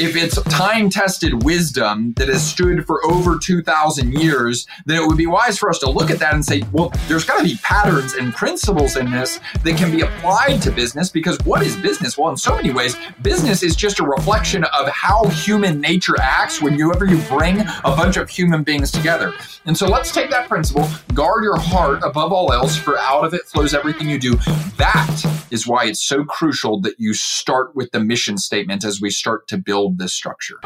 if it's time tested wisdom that has stood for over 2,000 years, then it would be wise for us to look at that and say, well, there's got to be patterns and principles in this that can be applied to business because what is business? Well, in so many ways, business is just a reflection of how human nature acts whenever you bring a bunch of human beings together. And so let's take that principle, guard your heart above all else, for out of it flows everything you do. That is why it's so crucial that you start with the mission statement as we start to build this structure.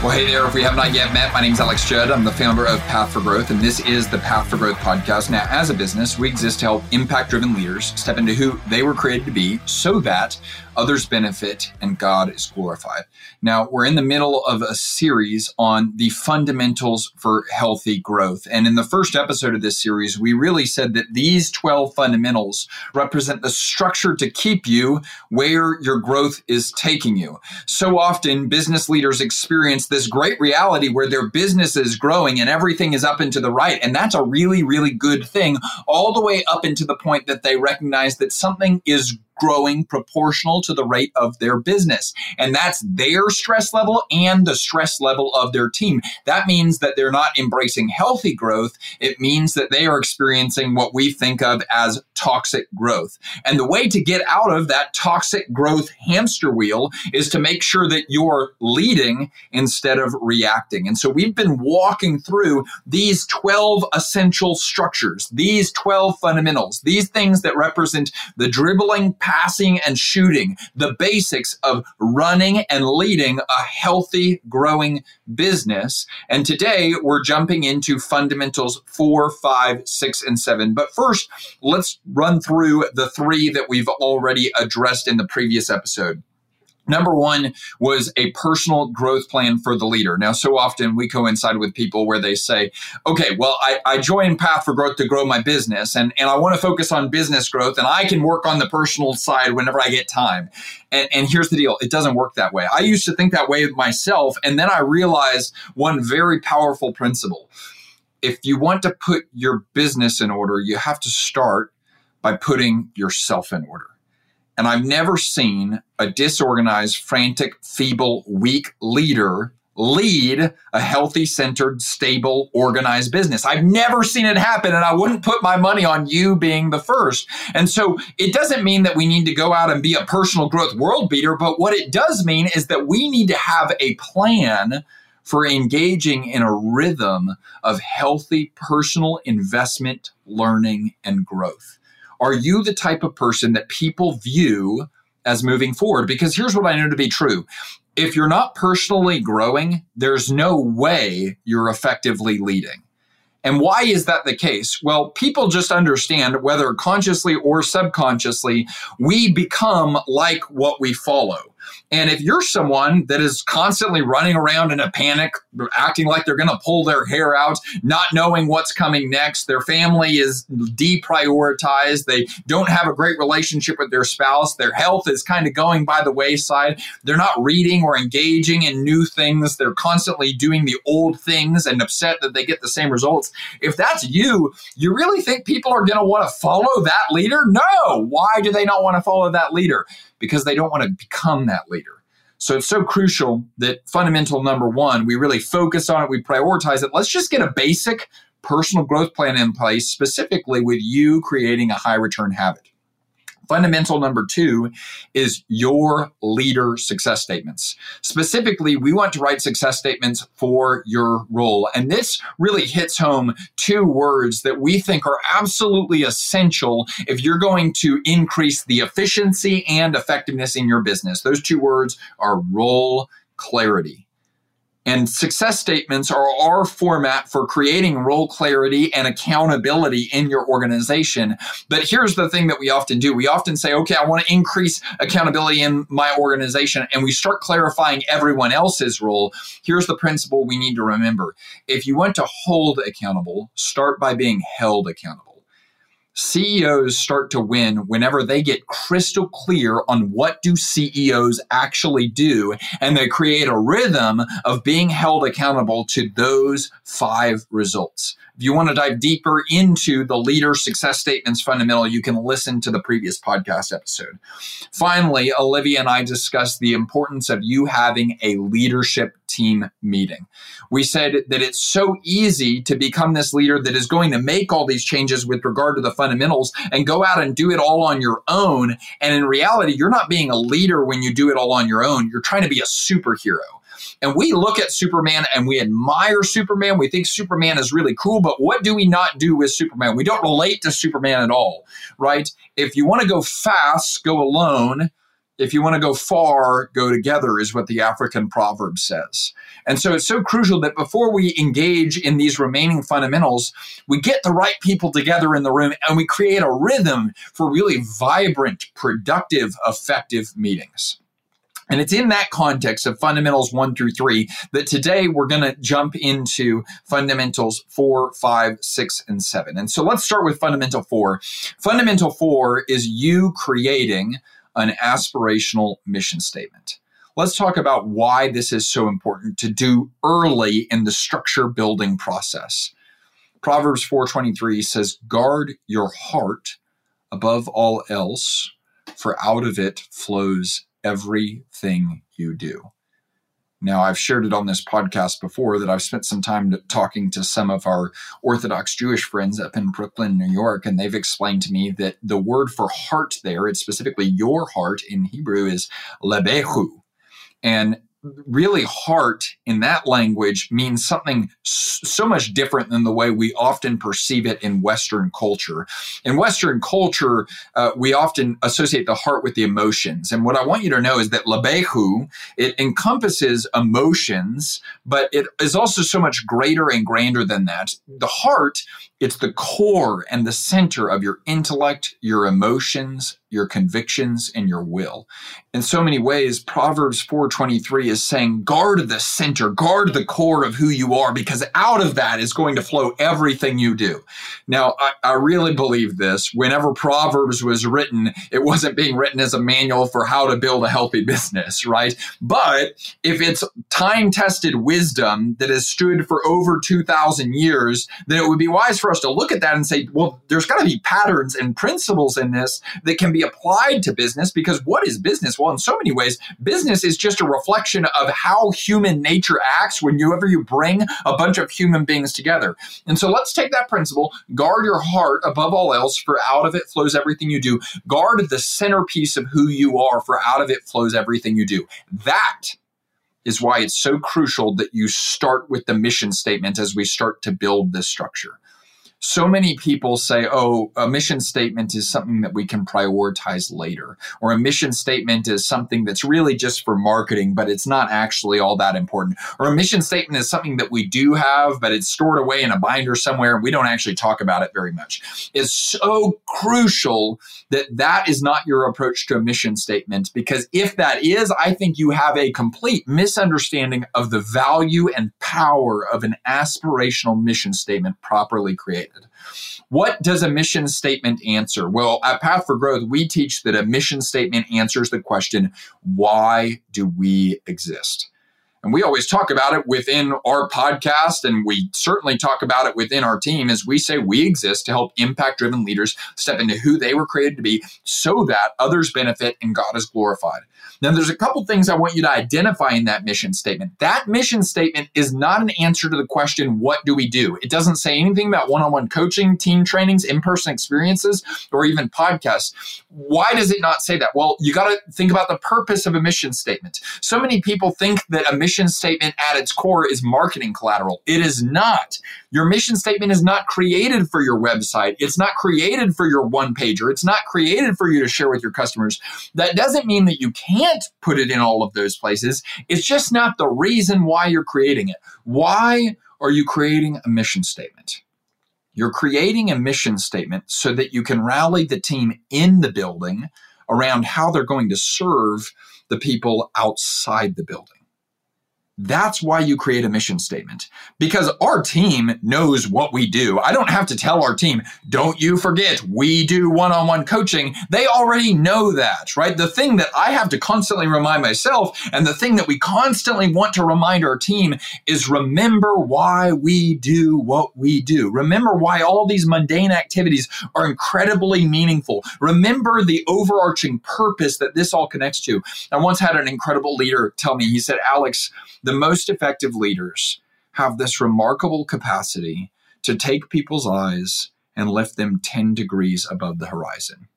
Well, hey there. If we have not yet met, my name is Alex Judd. I'm the founder of Path for Growth, and this is the Path for Growth podcast. Now, as a business, we exist to help impact driven leaders step into who they were created to be so that others benefit, and God is glorified. Now, we're in the middle of a series on the fundamentals for healthy growth. And in the first episode of this series, we really said that these 12 fundamentals represent the structure to keep you where your growth is taking you. So often, business leaders experience this great reality where their business is growing and everything is up and to the right. And that's a really, really good thing, all the way up into the point that they recognize that something is growing proportional to the rate of their business. And that's their stress level and the stress level of their team. That means that they're not embracing healthy growth. It means that they are experiencing what we think of as toxic growth. And the way to get out of that toxic growth hamster wheel is to make sure that you're leading instead of reacting. And so we've been walking through these 12 essential structures, these 12 fundamentals, these things that represent the dribbling passing and shooting, the basics of running and leading a healthy, growing business. And today we're jumping into fundamentals four, five, six, and seven. But first, let's run through the three that we've already addressed in the previous episode. Number one was a personal growth plan for the leader. Now, so often we coincide with people where they say, okay, well, I, I Path for Growth to grow my business and, and I want to focus on business growth and I can work on the personal side whenever I get time. And, and here's the deal it doesn't work that way. I used to think that way myself. And then I realized one very powerful principle. If you want to put your business in order, you have to start by putting yourself in order. And I've never seen a disorganized, frantic, feeble, weak leader lead a healthy, centered, stable, organized business. I've never seen it happen, and I wouldn't put my money on you being the first. And so it doesn't mean that we need to go out and be a personal growth world beater, but what it does mean is that we need to have a plan for engaging in a rhythm of healthy personal investment, learning, and growth. Are you the type of person that people view as moving forward? Because here's what I know to be true. If you're not personally growing, there's no way you're effectively leading. And why is that the case? Well, people just understand whether consciously or subconsciously, we become like what we follow. And if you're someone that is constantly running around in a panic, acting like they're going to pull their hair out, not knowing what's coming next, their family is deprioritized, they don't have a great relationship with their spouse, their health is kind of going by the wayside, they're not reading or engaging in new things, they're constantly doing the old things and upset that they get the same results. If that's you, you really think people are going to want to follow that leader? No. Why do they not want to follow that leader? because they don't want to become that leader. So it's so crucial that fundamental number one, we really focus on it, we prioritize it. Let's just get a basic personal growth plan in place, specifically with you creating a high return habit. Fundamental number two is your leader success statements. Specifically, we want to write success statements for your role. And this really hits home two words that we think are absolutely essential if you're going to increase the efficiency and effectiveness in your business. Those two words are role clarity. And success statements are our format for creating role clarity and accountability in your organization. But here's the thing that we often do we often say, okay, I want to increase accountability in my organization, and we start clarifying everyone else's role. Here's the principle we need to remember if you want to hold accountable, start by being held accountable. CEOs start to win whenever they get crystal clear on what do CEOs actually do and they create a rhythm of being held accountable to those five results. If you want to dive deeper into the leader success statements fundamental, you can listen to the previous podcast episode. Finally, Olivia and I discussed the importance of you having a leadership team meeting. We said that it's so easy to become this leader that is going to make all these changes with regard to the fundamentals and go out and do it all on your own. And in reality, you're not being a leader when you do it all on your own. You're trying to be a superhero. And we look at Superman and we admire Superman. We think Superman is really cool, but what do we not do with Superman? We don't relate to Superman at all, right? If you want to go fast, go alone. If you want to go far, go together, is what the African proverb says. And so it's so crucial that before we engage in these remaining fundamentals, we get the right people together in the room and we create a rhythm for really vibrant, productive, effective meetings. And it's in that context of fundamentals one through three that today we're going to jump into fundamentals four, five, six, and seven. And so let's start with fundamental four. Fundamental four is you creating an aspirational mission statement. Let's talk about why this is so important to do early in the structure building process. Proverbs 4:23 says, "Guard your heart above all else, for out of it flows everything you do. Now, I've shared it on this podcast before that I've spent some time talking to some of our Orthodox Jewish friends up in Brooklyn, New York, and they've explained to me that the word for heart there, it's specifically your heart in Hebrew, is lebehu. And really heart in that language means something so much different than the way we often perceive it in Western culture. In Western culture, uh, we often associate the heart with the emotions. And what I want you to know is that labehu, it encompasses emotions, but it is also so much greater and grander than that. The heart, it's the core and the center of your intellect, your emotions, your convictions and your will. In so many ways, Proverbs 4:23 is saying guard the center, guard the core of who you are because out of that is going to flow everything you do. Now, I, I really believe this. Whenever Proverbs was written, it wasn't being written as a manual for how to build a healthy business, right? But if it's time-tested wisdom that has stood for over 2000 years, then it would be wise for us to look at that and say, well, there's got to be patterns and principles in this that can be be applied to business because what is business? Well, in so many ways, business is just a reflection of how human nature acts whenever you bring a bunch of human beings together. And so let's take that principle, guard your heart above all else, for out of it flows everything you do. Guard the centerpiece of who you are, for out of it flows everything you do. That is why it's so crucial that you start with the mission statement as we start to build this structure so many people say, oh, a mission statement is something that we can prioritize later, or a mission statement is something that's really just for marketing, but it's not actually all that important, or a mission statement is something that we do have, but it's stored away in a binder somewhere and we don't actually talk about it very much. It's so crucial that that is not your approach to a mission statement, because if that is, I think you have a complete misunderstanding of the value and power of an aspirational mission statement properly created. What does a mission statement answer? Well, at Path for Growth, we teach that a mission statement answers the question, why do we exist? And we always talk about it within our podcast, and we certainly talk about it within our team as we say we exist to help impact driven leaders step into who they were created to be so that others benefit and God is glorified. Now, there's a couple things I want you to identify in that mission statement. That mission statement is not an answer to the question, what do we do? It doesn't say anything about one on one coaching, team trainings, in person experiences, or even podcasts. Why does it not say that? Well, you got to think about the purpose of a mission statement. So many people think that a mission statement at its core is marketing collateral. It is not. Your mission statement is not created for your website. It's not created for your one pager. It's not created for you to share with your customers. That doesn't mean that you can't put it in all of those places. It's just not the reason why you're creating it. Why are you creating a mission statement? You're creating a mission statement so that you can rally the team in the building around how they're going to serve the people outside the building. That's why you create a mission statement because our team knows what we do. I don't have to tell our team, don't you forget, we do one on one coaching. They already know that, right? The thing that I have to constantly remind myself and the thing that we constantly want to remind our team is remember why we do what we do. Remember why all these mundane activities are incredibly meaningful. Remember the overarching purpose that this all connects to. I once had an incredible leader tell me, he said, Alex, the most effective leaders have this remarkable capacity to take people's eyes and lift them 10 degrees above the horizon.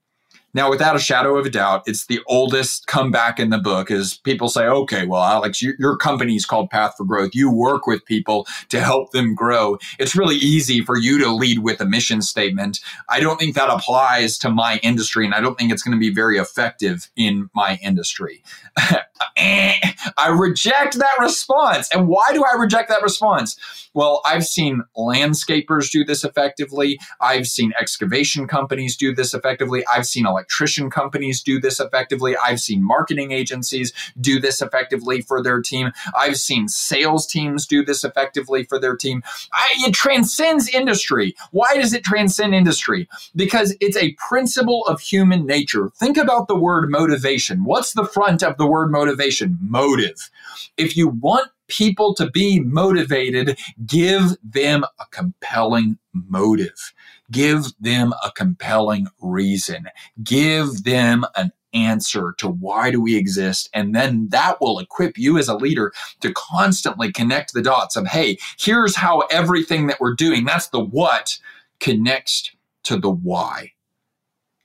Now, without a shadow of a doubt, it's the oldest comeback in the book is people say, okay, well, Alex, your, your company is called Path for Growth. You work with people to help them grow. It's really easy for you to lead with a mission statement. I don't think that applies to my industry, and I don't think it's going to be very effective in my industry. Eh, I reject that response. And why do I reject that response? Well, I've seen landscapers do this effectively. I've seen excavation companies do this effectively. I've seen electrician companies do this effectively. I've seen marketing agencies do this effectively for their team. I've seen sales teams do this effectively for their team. I, it transcends industry. Why does it transcend industry? Because it's a principle of human nature. Think about the word motivation. What's the front of the word motivation? Motive. If you want people to be motivated, give them a compelling motive. Give them a compelling reason. Give them an answer to why do we exist and then that will equip you as a leader to constantly connect the dots of hey here's how everything that we're doing that's the what connects to the why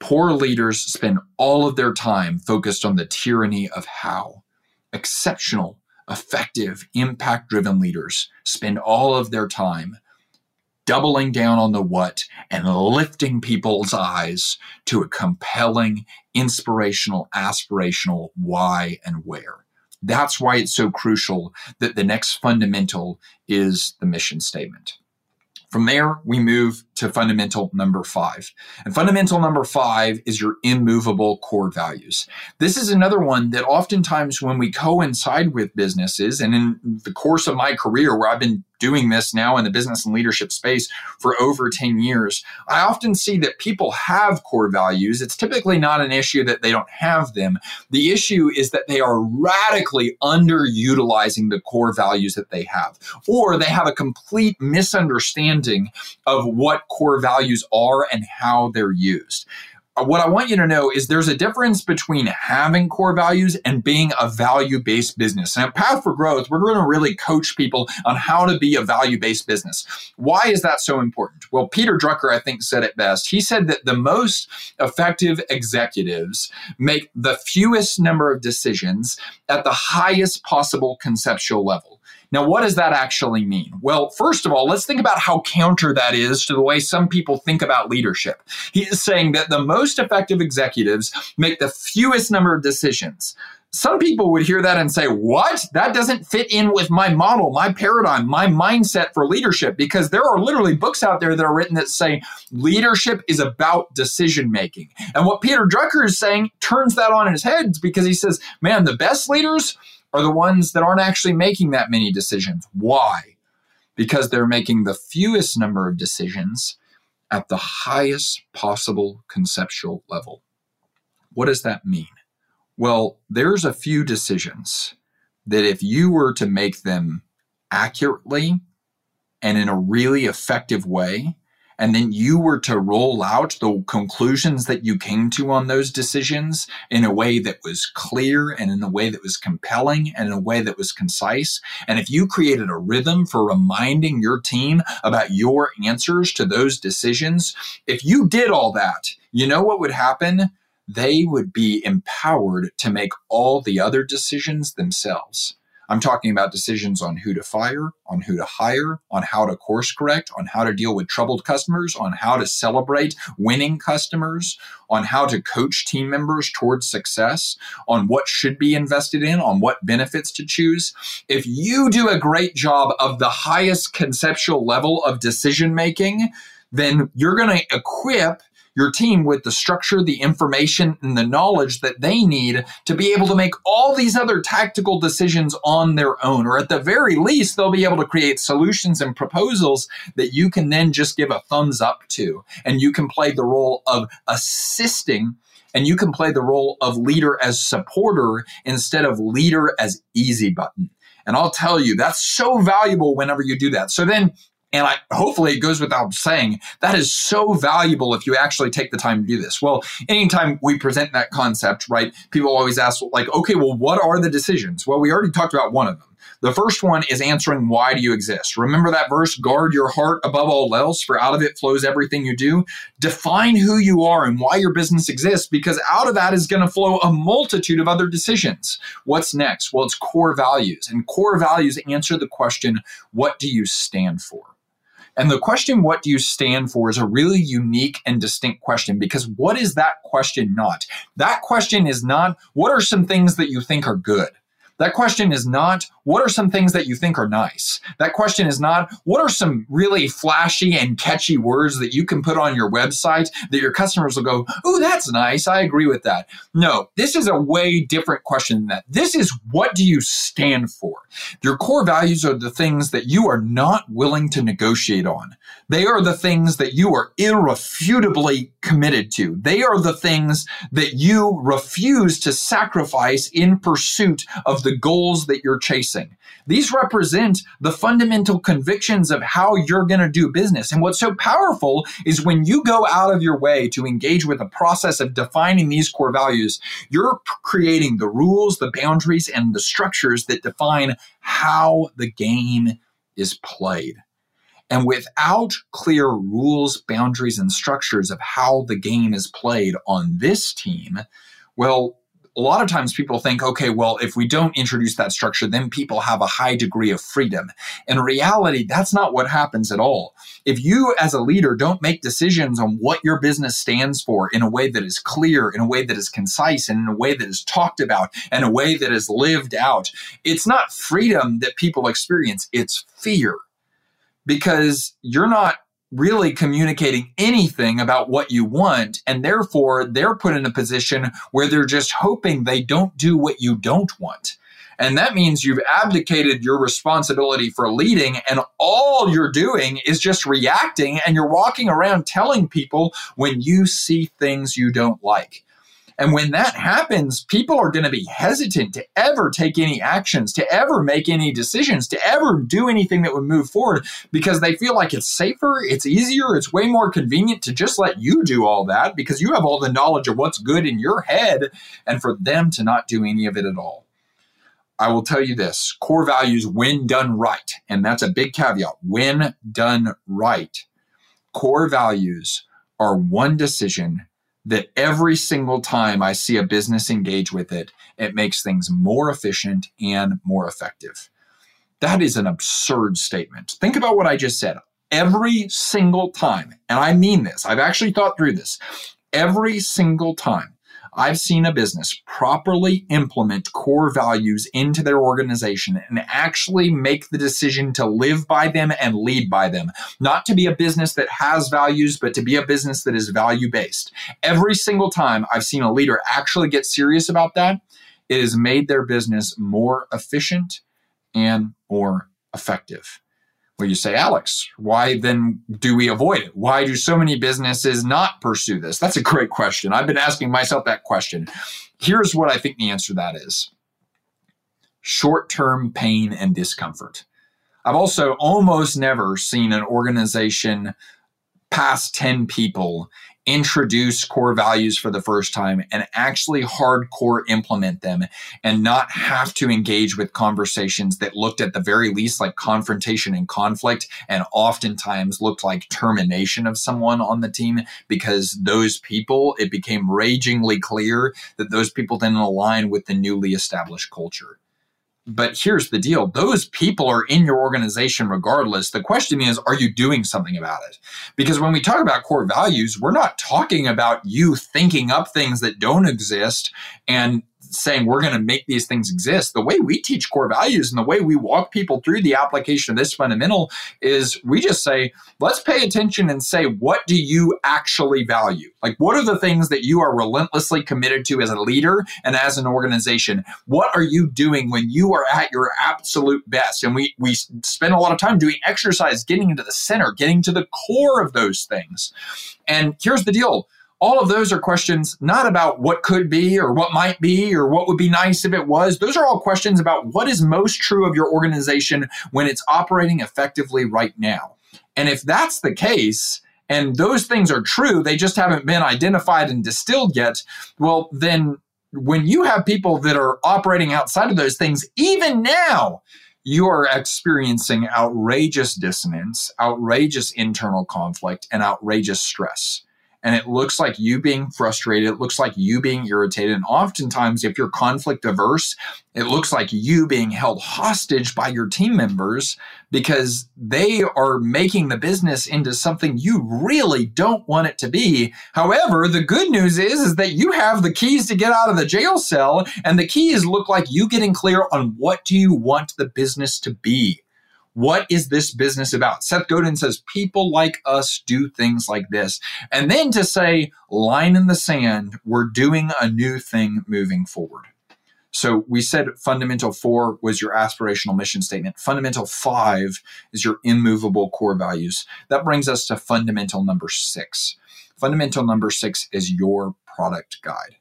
poor leaders spend all of their time focused on the tyranny of how exceptional effective, impact driven leaders spend all of their time doubling down on the what and lifting people's eyes to a compelling, inspirational, aspirational why and where. That's why it's so crucial that the next fundamental is the mission statement. From there, we move to fundamental number five. And fundamental number five is your immovable core values. This is another one that oftentimes when we coincide with businesses, and in the course of my career where I've been doing this now in the business and leadership space for over 10 years, I often see that people have core values. It's typically not an issue that they don't have them. The issue is that they are radically underutilizing the core values that they have, or they have a complete misunderstanding of what core values are and how they're used. Uh, what I want you to know is there's a difference between having core values and being a value based business. And at Path for Growth, we're going to really coach people on how to be a value based business. Why is that so important? Well, Peter Drucker, I think, said it best. He said that the most effective executives make the fewest number of decisions at the highest possible conceptual level. Now, what does that actually mean? Well, first of all, let's think about how counter that is to the way some people think about leadership. He is saying that the most effective executives make the fewest number of decisions. Some people would hear that and say, What? That doesn't fit in with my model, my paradigm, my mindset for leadership, because there are literally books out there that are written that say leadership is about decision making. And what Peter Drucker is saying turns that on his head because he says, Man, the best leaders are the ones that aren't actually making that many decisions. Why? Because they're making the fewest number of decisions at the highest possible conceptual level. What does that mean? Well, there's a few decisions that if you were to make them accurately and in a really effective way, and then you were to roll out the conclusions that you came to on those decisions in a way that was clear and in a way that was compelling and in a way that was concise. And if you created a rhythm for reminding your team about your answers to those decisions, if you did all that, you know what would happen? They would be empowered to make all the other decisions themselves. I'm talking about decisions on who to fire, on who to hire, on how to course correct, on how to deal with troubled customers, on how to celebrate winning customers, on how to coach team members towards success, on what should be invested in, on what benefits to choose. If you do a great job of the highest conceptual level of decision making, then you're going to equip your team with the structure, the information, and the knowledge that they need to be able to make all these other tactical decisions on their own. Or at the very least, they'll be able to create solutions and proposals that you can then just give a thumbs up to. And you can play the role of assisting and you can play the role of leader as supporter instead of leader as easy button. And I'll tell you, that's so valuable whenever you do that. So then and I hopefully it goes without saying that is so valuable if you actually take the time to do this. Well, anytime we present that concept, right, people always ask, like, okay, well, what are the decisions? Well, we already talked about one of them. The first one is answering why do you exist? Remember that verse, guard your heart above all else, for out of it flows everything you do. Define who you are and why your business exists, because out of that is going to flow a multitude of other decisions. What's next? Well, it's core values. And core values answer the question, what do you stand for? And the question, what do you stand for, is a really unique and distinct question because what is that question not? That question is not, what are some things that you think are good? That question is not, what are some things that you think are nice? That question is not, what are some really flashy and catchy words that you can put on your website that your customers will go, oh, that's nice. I agree with that. No, this is a way different question than that. This is what do you stand for? Your core values are the things that you are not willing to negotiate on. They are the things that you are irrefutably committed to. They are the things that you refuse to sacrifice in pursuit of the goals that you're chasing. These represent the fundamental convictions of how you're going to do business. And what's so powerful is when you go out of your way to engage with the process of defining these core values, you're creating the rules, the boundaries, and the structures that define how the game is played. And without clear rules, boundaries, and structures of how the game is played on this team, well, a lot of times people think, okay, well, if we don't introduce that structure, then people have a high degree of freedom. In reality, that's not what happens at all. If you, as a leader, don't make decisions on what your business stands for in a way that is clear, in a way that is concise, and in a way that is talked about, and a way that is lived out, it's not freedom that people experience, it's fear. Because you're not really communicating anything about what you want. And therefore, they're put in a position where they're just hoping they don't do what you don't want. And that means you've abdicated your responsibility for leading, and all you're doing is just reacting, and you're walking around telling people when you see things you don't like. And when that happens, people are going to be hesitant to ever take any actions, to ever make any decisions, to ever do anything that would move forward because they feel like it's safer, it's easier, it's way more convenient to just let you do all that because you have all the knowledge of what's good in your head and for them to not do any of it at all. I will tell you this core values, when done right, and that's a big caveat when done right, core values are one decision that every single time I see a business engage with it, it makes things more efficient and more effective. That is an absurd statement. Think about what I just said. Every single time, and I mean this, I've actually thought through this. Every single time I've seen a business properly implement core values into their organization and actually make the decision to live by them and lead by them. Not to be a business that has values, but to be a business that is value based. Every single time I've seen a leader actually get serious about that, it has made their business more efficient and more effective. Well, you say, Alex, why then do we avoid it? Why do so many businesses not pursue this? That's a great question. I've been asking myself that question. Here's what I think the answer to that is short term pain and discomfort. I've also almost never seen an organization past 10 people introduce core values for the first time and actually hardcore implement them and not have to engage with conversations that looked at the very least like confrontation and conflict and oftentimes looked like termination of someone on the team because those people, it became ragingly clear that those people didn't align with the newly established culture. But here's the deal those people are in your organization regardless. The question is, are you doing something about it? Because when we talk about core values, we're not talking about you thinking up things that don't exist and saying we're going to make these things exist. The way we teach core values and the way we walk people through the application of this fundamental is we just say, let's pay attention and say, what do you actually value? Like, what are the things that you are relentlessly committed to as a leader and as an organization? What are you doing when you are at your absolute best? And we, we spend a lot of time doing exercise, getting into the center, getting to the core of those things. And here's the deal all of those are questions not about what could be or what might be or what would be nice if it was. Those are all questions about what is most true of your organization when it's operating effectively right now. And if that's the case, and those things are true, they just haven't been identified and distilled yet, well, then when you have people that are operating outside of those things, even now, you are experiencing outrageous dissonance, outrageous internal conflict, and outrageous stress and it looks like you being frustrated. It looks like you being irritated. And oftentimes, if you're conflict averse, it looks like you being held hostage by your team members because they are making the business into something you really don't want it to be. However, the good news is, is that you have the keys to get out of the jail cell, and the keys look like you getting clear on what do you want the business to be. What is this business about? Seth Godin says people like us do things like this. And then to say, line in the sand, we're doing a new thing moving forward. So we said fundamental four was your aspirational mission statement. Fundamental five is your immovable core values. That brings us to fundamental number six. Fundamental number six is your product guide.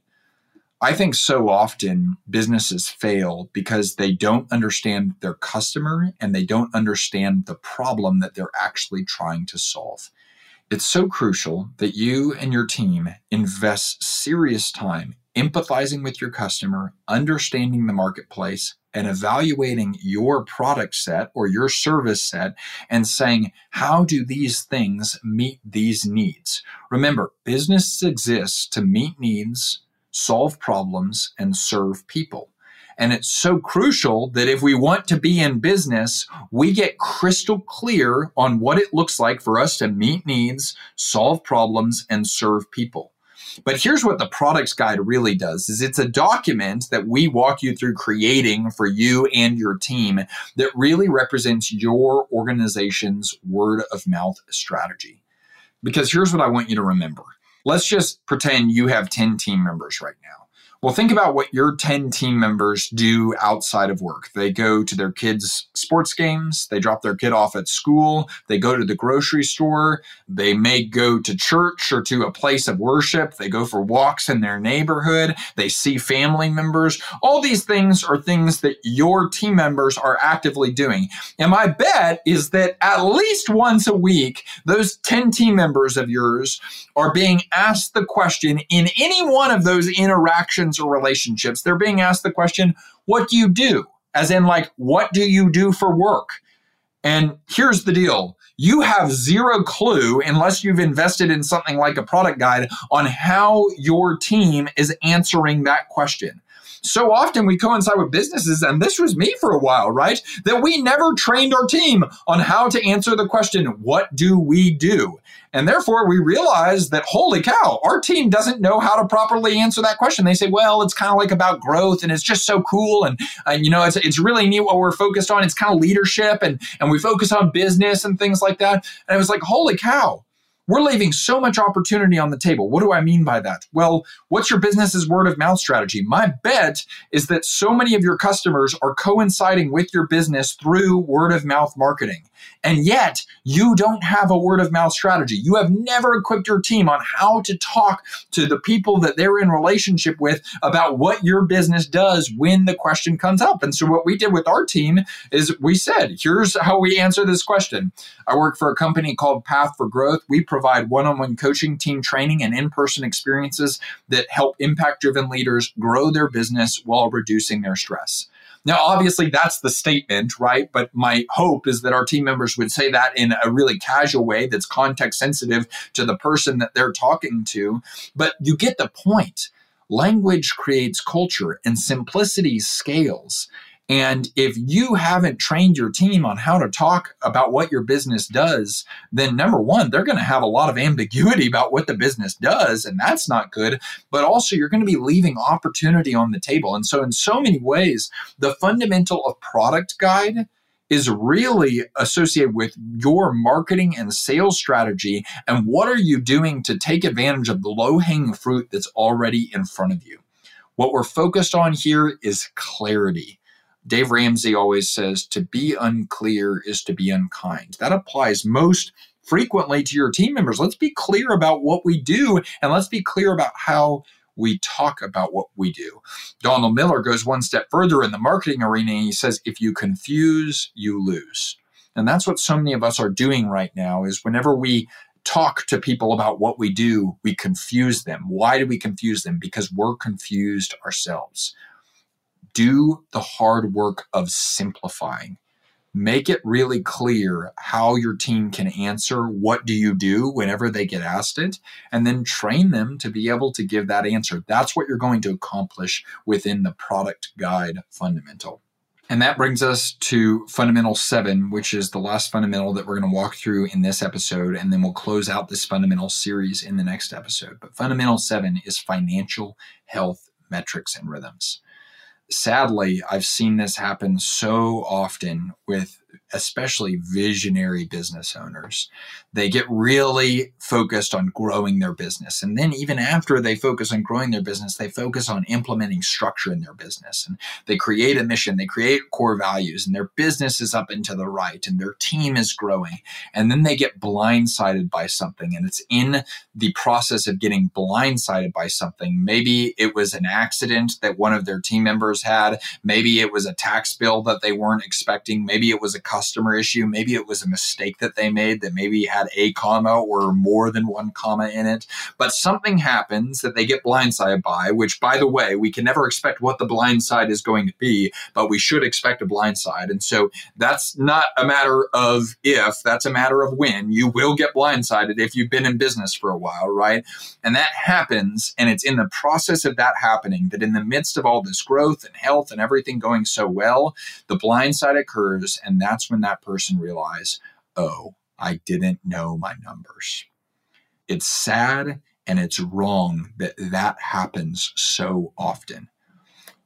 I think so often businesses fail because they don't understand their customer and they don't understand the problem that they're actually trying to solve. It's so crucial that you and your team invest serious time empathizing with your customer, understanding the marketplace, and evaluating your product set or your service set and saying, how do these things meet these needs? Remember, businesses exist to meet needs solve problems, and serve people. And it's so crucial that if we want to be in business, we get crystal clear on what it looks like for us to meet needs, solve problems, and serve people. But here's what the products guide really does is it's a document that we walk you through creating for you and your team that really represents your organization's word of mouth strategy. Because here's what I want you to remember let's just pretend you have 10 team members right now. Well, think about what your 10 team members do outside of work. They go to their kids' sports games, they drop their kid off at school, they go to the grocery store, they may go to church or to a place of worship, they go for walks in their neighborhood, they see family members. All these things are things that your team members are actively doing. And my bet is that at least once a week, those 10 team members of yours are being asked the question in any one of those interactions or relationships. They're being asked the question, What do you do? As in, like, what do you do for work? And here's the deal you have zero clue unless you've invested in something like a product guide on how your team is answering that question so often we coincide with businesses, and this was me for a while, right? That we never trained our team on how to answer the question, what do we do? And therefore, we realize that, holy cow, our team doesn't know how to properly answer that question. They say, well, it's kind of like about growth and it's just so cool. And, and you know, it's, it's really neat what we're focused on. It's kind of leadership and, and we focus on business and things like that. And I was like, holy cow, we're leaving so much opportunity on the table. What do I mean by that? Well, what's your business's word of mouth strategy? My bet is that so many of your customers are coinciding with your business through word of mouth marketing. And yet, you don't have a word of mouth strategy. You have never equipped your team on how to talk to the people that they're in relationship with about what your business does when the question comes up. And so, what we did with our team is we said, here's how we answer this question. I work for a company called Path for Growth. We provide one on one coaching, team training, and in person experiences that help impact driven leaders grow their business while reducing their stress. Now, obviously, that's the statement, right? But my hope is that our team members would say that in a really casual way that's context sensitive to the person that they're talking to. But you get the point. Language creates culture and simplicity scales. And if you haven't trained your team on how to talk about what your business does, then number one, they're going to have a lot of ambiguity about what the business does, and that's not good. But also, you're going to be leaving opportunity on the table. And so, in so many ways, the fundamental of product guide is really associated with your marketing and sales strategy and what are you doing to take advantage of the low hanging fruit that's already in front of you. What we're focused on here is clarity. Dave Ramsey always says to be unclear is to be unkind. That applies most frequently to your team members. Let's be clear about what we do and let's be clear about how we talk about what we do. Donald Miller goes one step further in the marketing arena and he says, if you confuse, you lose. And that's what so many of us are doing right now is whenever we talk to people about what we do, we confuse them. Why do we confuse them? Because we're confused ourselves. Do the hard work of simplifying make it really clear how your team can answer what do you do whenever they get asked it and then train them to be able to give that answer that's what you're going to accomplish within the product guide fundamental and that brings us to fundamental seven, which is the last fundamental that we're going to walk through in this episode. And then we'll close out this fundamental series in the next episode. But fundamental seven is financial health metrics and rhythms sadly, I've seen this happen so often with especially visionary business owners. They get really focused on growing their business. And then, even after they focus on growing their business, they focus on implementing structure in their business. And they create a mission, they create core values, and their business is up and to the right, and their team is growing. And then they get blindsided by something. And it's in the process of getting blindsided by something. Maybe it was an accident that one of their team members had, maybe it was a tax bill that they weren't expecting, maybe it was a customer issue. Maybe it was a mistake that they made that maybe had a comma or more than one comma in it. But something happens that they get blindsided by, which, by the way, we can never expect what the blind side is going to be, but we should expect a blind side. And so that's not a matter of if, that's a matter of when. You will get blindsided if you've been in business for a while, right? And that happens. And it's in the process of that happening that in the midst of all this growth and health and everything going so well, the blind side occurs. And that's that's when that person realizes, oh, I didn't know my numbers. It's sad and it's wrong that that happens so often.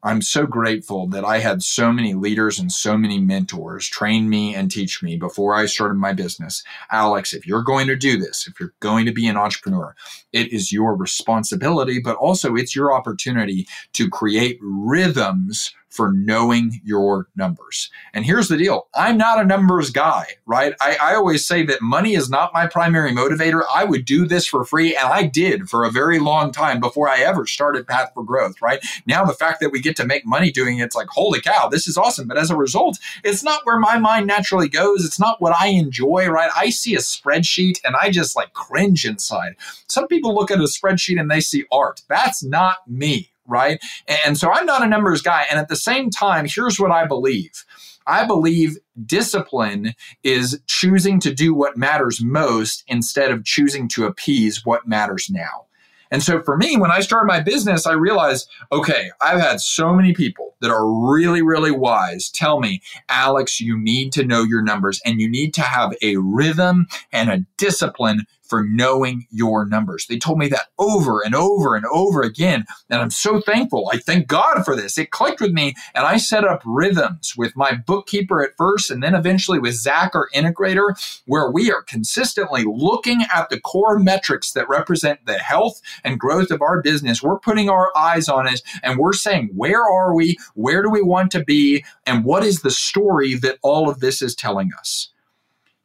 I'm so grateful that I had so many leaders and so many mentors train me and teach me before I started my business. Alex, if you're going to do this, if you're going to be an entrepreneur, it is your responsibility, but also it's your opportunity to create rhythms for knowing your numbers. And here's the deal I'm not a numbers guy, right? I, I, always say that money is not my primary motivator. I would do this for free, and I did for a very long time before I ever started Path for Growth, right? Now, the fact that we get to make money doing it, it's like, holy cow, this is awesome. But as a result, it's not where my mind naturally goes. It's not what I enjoy, right? I see a spreadsheet and I just like cringe inside. Some people look at a spreadsheet and they see art. That's not me, right? And so I'm not a numbers guy. And at the same time, here's what I believe. I believe discipline is choosing to do what matters most instead of choosing to appease what matters now. And so for me, when I started my business, I realized, okay, I've had so many people that are really, really wise tell me, Alex, you need to know your numbers and you need to have a rhythm and a discipline for knowing your numbers. They told me that over and over and over again. And I'm so thankful. I thank God for this. It clicked with me. And I set up rhythms with my bookkeeper at first, and then eventually with Zach, our integrator, where we are consistently looking at the core metrics that represent the health and growth of our business. We're putting our eyes on it and we're saying, where are we? Where do we want to be? And what is the story that all of this is telling us?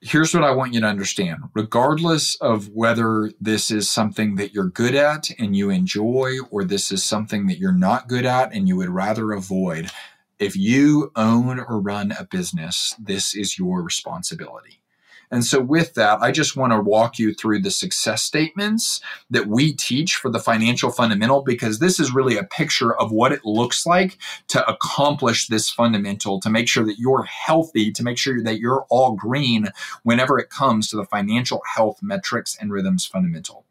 Here's what I want you to understand. Regardless of whether this is something that you're good at and you enjoy, or this is something that you're not good at and you would rather avoid, if you own or run a business, this is your responsibility. And so, with that, I just want to walk you through the success statements that we teach for the financial fundamental because this is really a picture of what it looks like to accomplish this fundamental, to make sure that you're healthy, to make sure that you're all green whenever it comes to the financial health metrics and rhythms fundamental.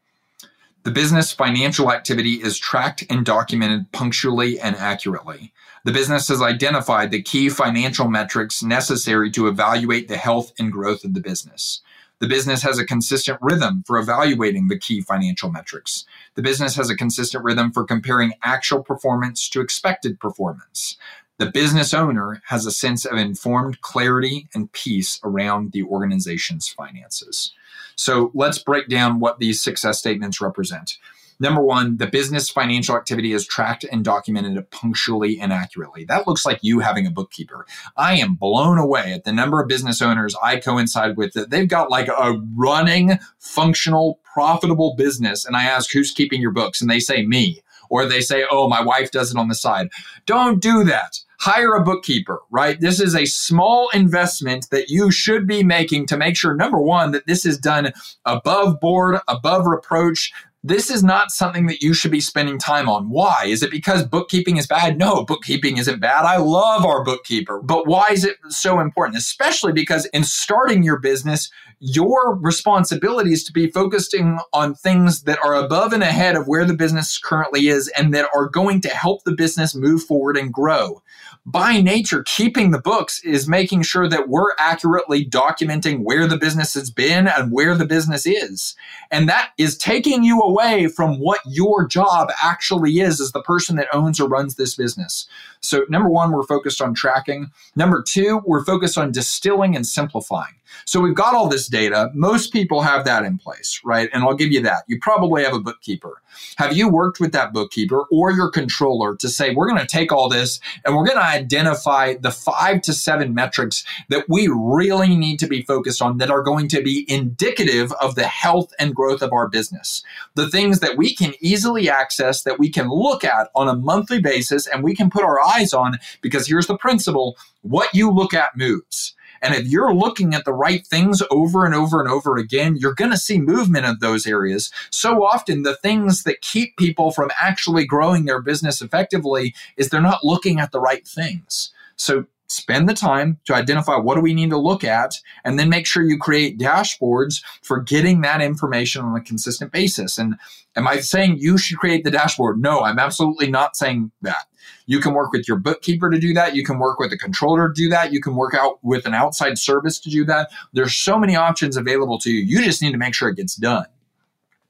The business financial activity is tracked and documented punctually and accurately. The business has identified the key financial metrics necessary to evaluate the health and growth of the business. The business has a consistent rhythm for evaluating the key financial metrics. The business has a consistent rhythm for comparing actual performance to expected performance. The business owner has a sense of informed clarity and peace around the organization's finances. So let's break down what these success statements represent. Number one, the business financial activity is tracked and documented punctually and accurately. That looks like you having a bookkeeper. I am blown away at the number of business owners I coincide with that they've got like a running, functional, profitable business. And I ask, who's keeping your books? And they say, me. Or they say, oh, my wife does it on the side. Don't do that hire a bookkeeper, right? This is a small investment that you should be making to make sure, number one, that this is done above board, above reproach. This is not something that you should be spending time on. Why? Is it because bookkeeping is bad? No, bookkeeping isn't bad. I love our bookkeeper. But why is it so important? Especially because in starting your business, your responsibility is to be focusing on things that are above and ahead of where the business currently is and that are going to help the business move forward and grow by nature, keeping the books is making sure that we're accurately documenting where the business has been and where the business is. And that is taking you away from what your job actually is as the person that owns or runs this business. So, number one, we're focused on tracking. Number two, we're focused on distilling and simplifying. So we've got all this data. Most people have that in place, right? And I'll give you that. You probably have a bookkeeper. Have you worked with that bookkeeper or your controller to say, we're going to take all this and we're going to identify the five to seven metrics that we really need to be focused on that are going to be indicative of the health and growth of our business? The things that we can easily access, that we can look at on a monthly basis and we can put our eyes on because here's the principle what you look at moves. And if you're looking at the right things over and over and over again, you're going to see movement in those areas. So often, the things that keep people from actually growing their business effectively is they're not looking at the right things. So spend the time to identify what do we need to look at and then make sure you create dashboards for getting that information on a consistent basis and am i saying you should create the dashboard no i'm absolutely not saying that you can work with your bookkeeper to do that. You can work with a controller to do that. You can work out with an outside service to do that. There's so many options available to you. You just need to make sure it gets done.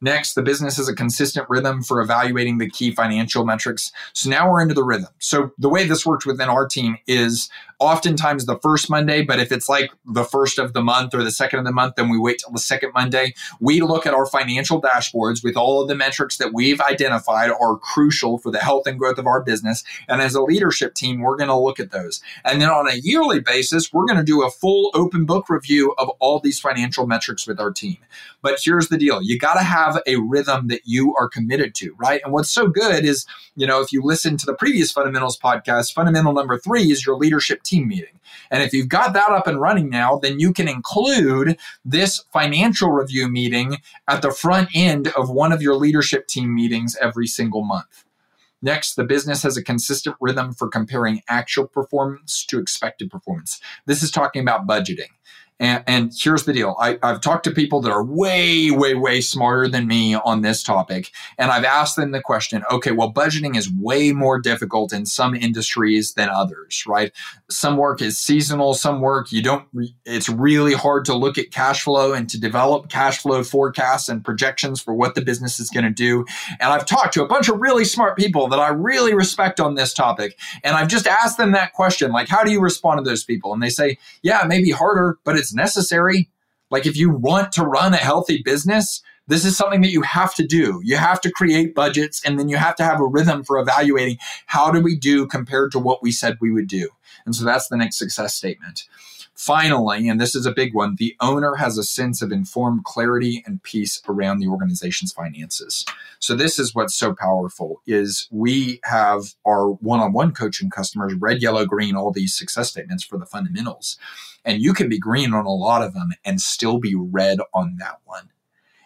Next, the business has a consistent rhythm for evaluating the key financial metrics. So now we're into the rhythm. So the way this works within our team is oftentimes the first Monday, but if it's like the first of the month or the second of the month, then we wait till the second Monday. We look at our financial dashboards with all of the metrics that we've identified are crucial for the health and growth of our business. And as a leadership team, we're going to look at those. And then on a yearly basis, we're going to do a full open book review of all these financial metrics with our team. But here's the deal you got to have a rhythm that you are committed to, right? And what's so good is, you know, if you listen to the previous fundamentals podcast, fundamental number three is your leadership team meeting. And if you've got that up and running now, then you can include this financial review meeting at the front end of one of your leadership team meetings every single month. Next, the business has a consistent rhythm for comparing actual performance to expected performance. This is talking about budgeting. And, and here's the deal I, I've talked to people that are way, way, way smarter than me on this topic. And I've asked them the question okay, well, budgeting is way more difficult in some industries than others, right? Some work is seasonal, some work you don't, it's really hard to look at cash flow and to develop cash flow forecasts and projections for what the business is going to do. And I've talked to a bunch of really smart people that I really respect on this topic. And I've just asked them that question like, how do you respond to those people? And they say, yeah, it may be harder, but it's necessary. Like if you want to run a healthy business, this is something that you have to do. You have to create budgets and then you have to have a rhythm for evaluating how do we do compared to what we said we would do. And so that's the next success statement. Finally, and this is a big one, the owner has a sense of informed clarity and peace around the organization's finances. So this is what's so powerful is we have our one-on-one coaching customers red, yellow, green all these success statements for the fundamentals. And you can be green on a lot of them and still be red on that one.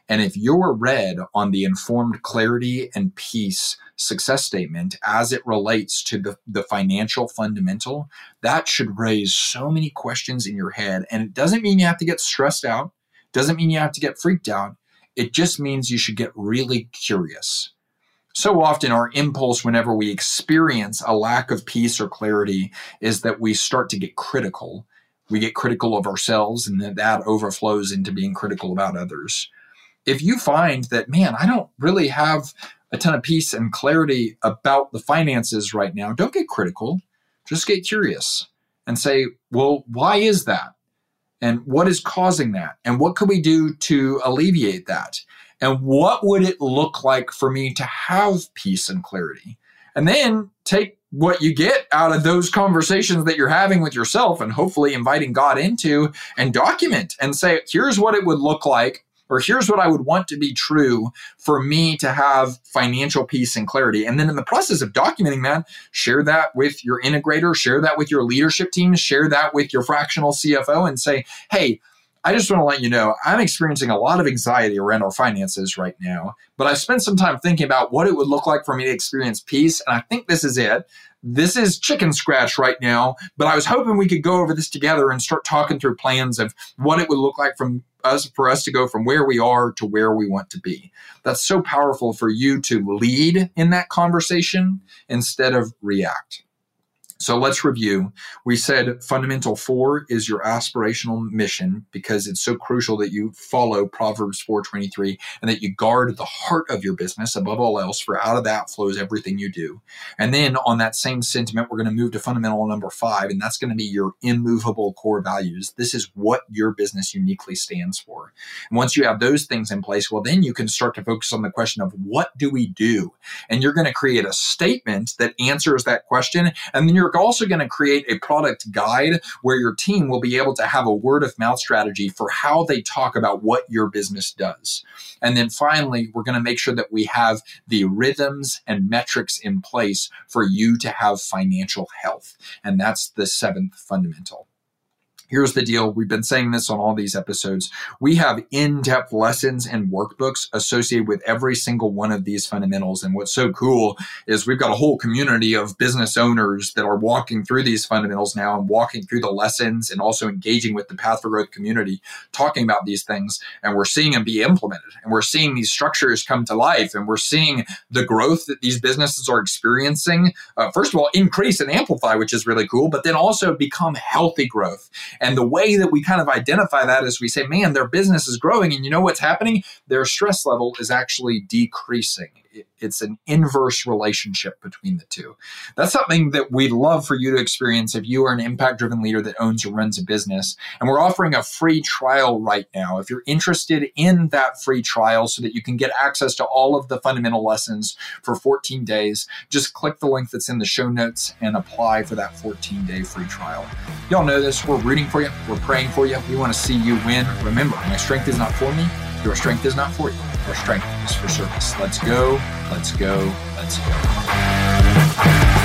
And if you're red on the informed clarity and peace success statement as it relates to the, the financial fundamental, that should raise so many questions in your head. And it doesn't mean you have to get stressed out, doesn't mean you have to get freaked out. It just means you should get really curious. So often, our impulse whenever we experience a lack of peace or clarity is that we start to get critical. We get critical of ourselves, and then that overflows into being critical about others. If you find that, man, I don't really have a ton of peace and clarity about the finances right now, don't get critical. Just get curious and say, well, why is that? And what is causing that? And what could we do to alleviate that? And what would it look like for me to have peace and clarity? And then take what you get out of those conversations that you're having with yourself and hopefully inviting God into and document and say, here's what it would look like or here's what I would want to be true for me to have financial peace and clarity. And then in the process of documenting that, share that with your integrator, share that with your leadership team, share that with your fractional CFO and say, hey, I just want to let you know I'm experiencing a lot of anxiety around our finances right now, but I spent some time thinking about what it would look like for me to experience peace. And I think this is it. This is chicken scratch right now, but I was hoping we could go over this together and start talking through plans of what it would look like from us for us to go from where we are to where we want to be. That's so powerful for you to lead in that conversation instead of react. So let's review. We said fundamental four is your aspirational mission because it's so crucial that you follow Proverbs 423 and that you guard the heart of your business above all else, for out of that flows everything you do. And then on that same sentiment, we're going to move to fundamental number five, and that's going to be your immovable core values. This is what your business uniquely stands for. And once you have those things in place, well, then you can start to focus on the question of what do we do? And you're going to create a statement that answers that question. And then you're you're also going to create a product guide where your team will be able to have a word of mouth strategy for how they talk about what your business does. And then finally, we're going to make sure that we have the rhythms and metrics in place for you to have financial health. And that's the seventh fundamental. Here's the deal. We've been saying this on all these episodes. We have in depth lessons and workbooks associated with every single one of these fundamentals. And what's so cool is we've got a whole community of business owners that are walking through these fundamentals now and walking through the lessons and also engaging with the Path for Growth community, talking about these things. And we're seeing them be implemented and we're seeing these structures come to life and we're seeing the growth that these businesses are experiencing. Uh, first of all, increase and amplify, which is really cool, but then also become healthy growth and the way that we kind of identify that is we say, man, their business is growing. And you know what's happening? Their stress level is actually decreasing it's an inverse relationship between the two. That's something that we'd love for you to experience if you are an impact driven leader that owns or runs a business. And we're offering a free trial right now. If you're interested in that free trial so that you can get access to all of the fundamental lessons for 14 days, just click the link that's in the show notes and apply for that 14 day free trial. Y'all know this. We're rooting for you. We're praying for you. We want to see you win. Remember, my strength is not for me. Your strength is not for you. Your strength is for service. Let's go, let's go, let's go.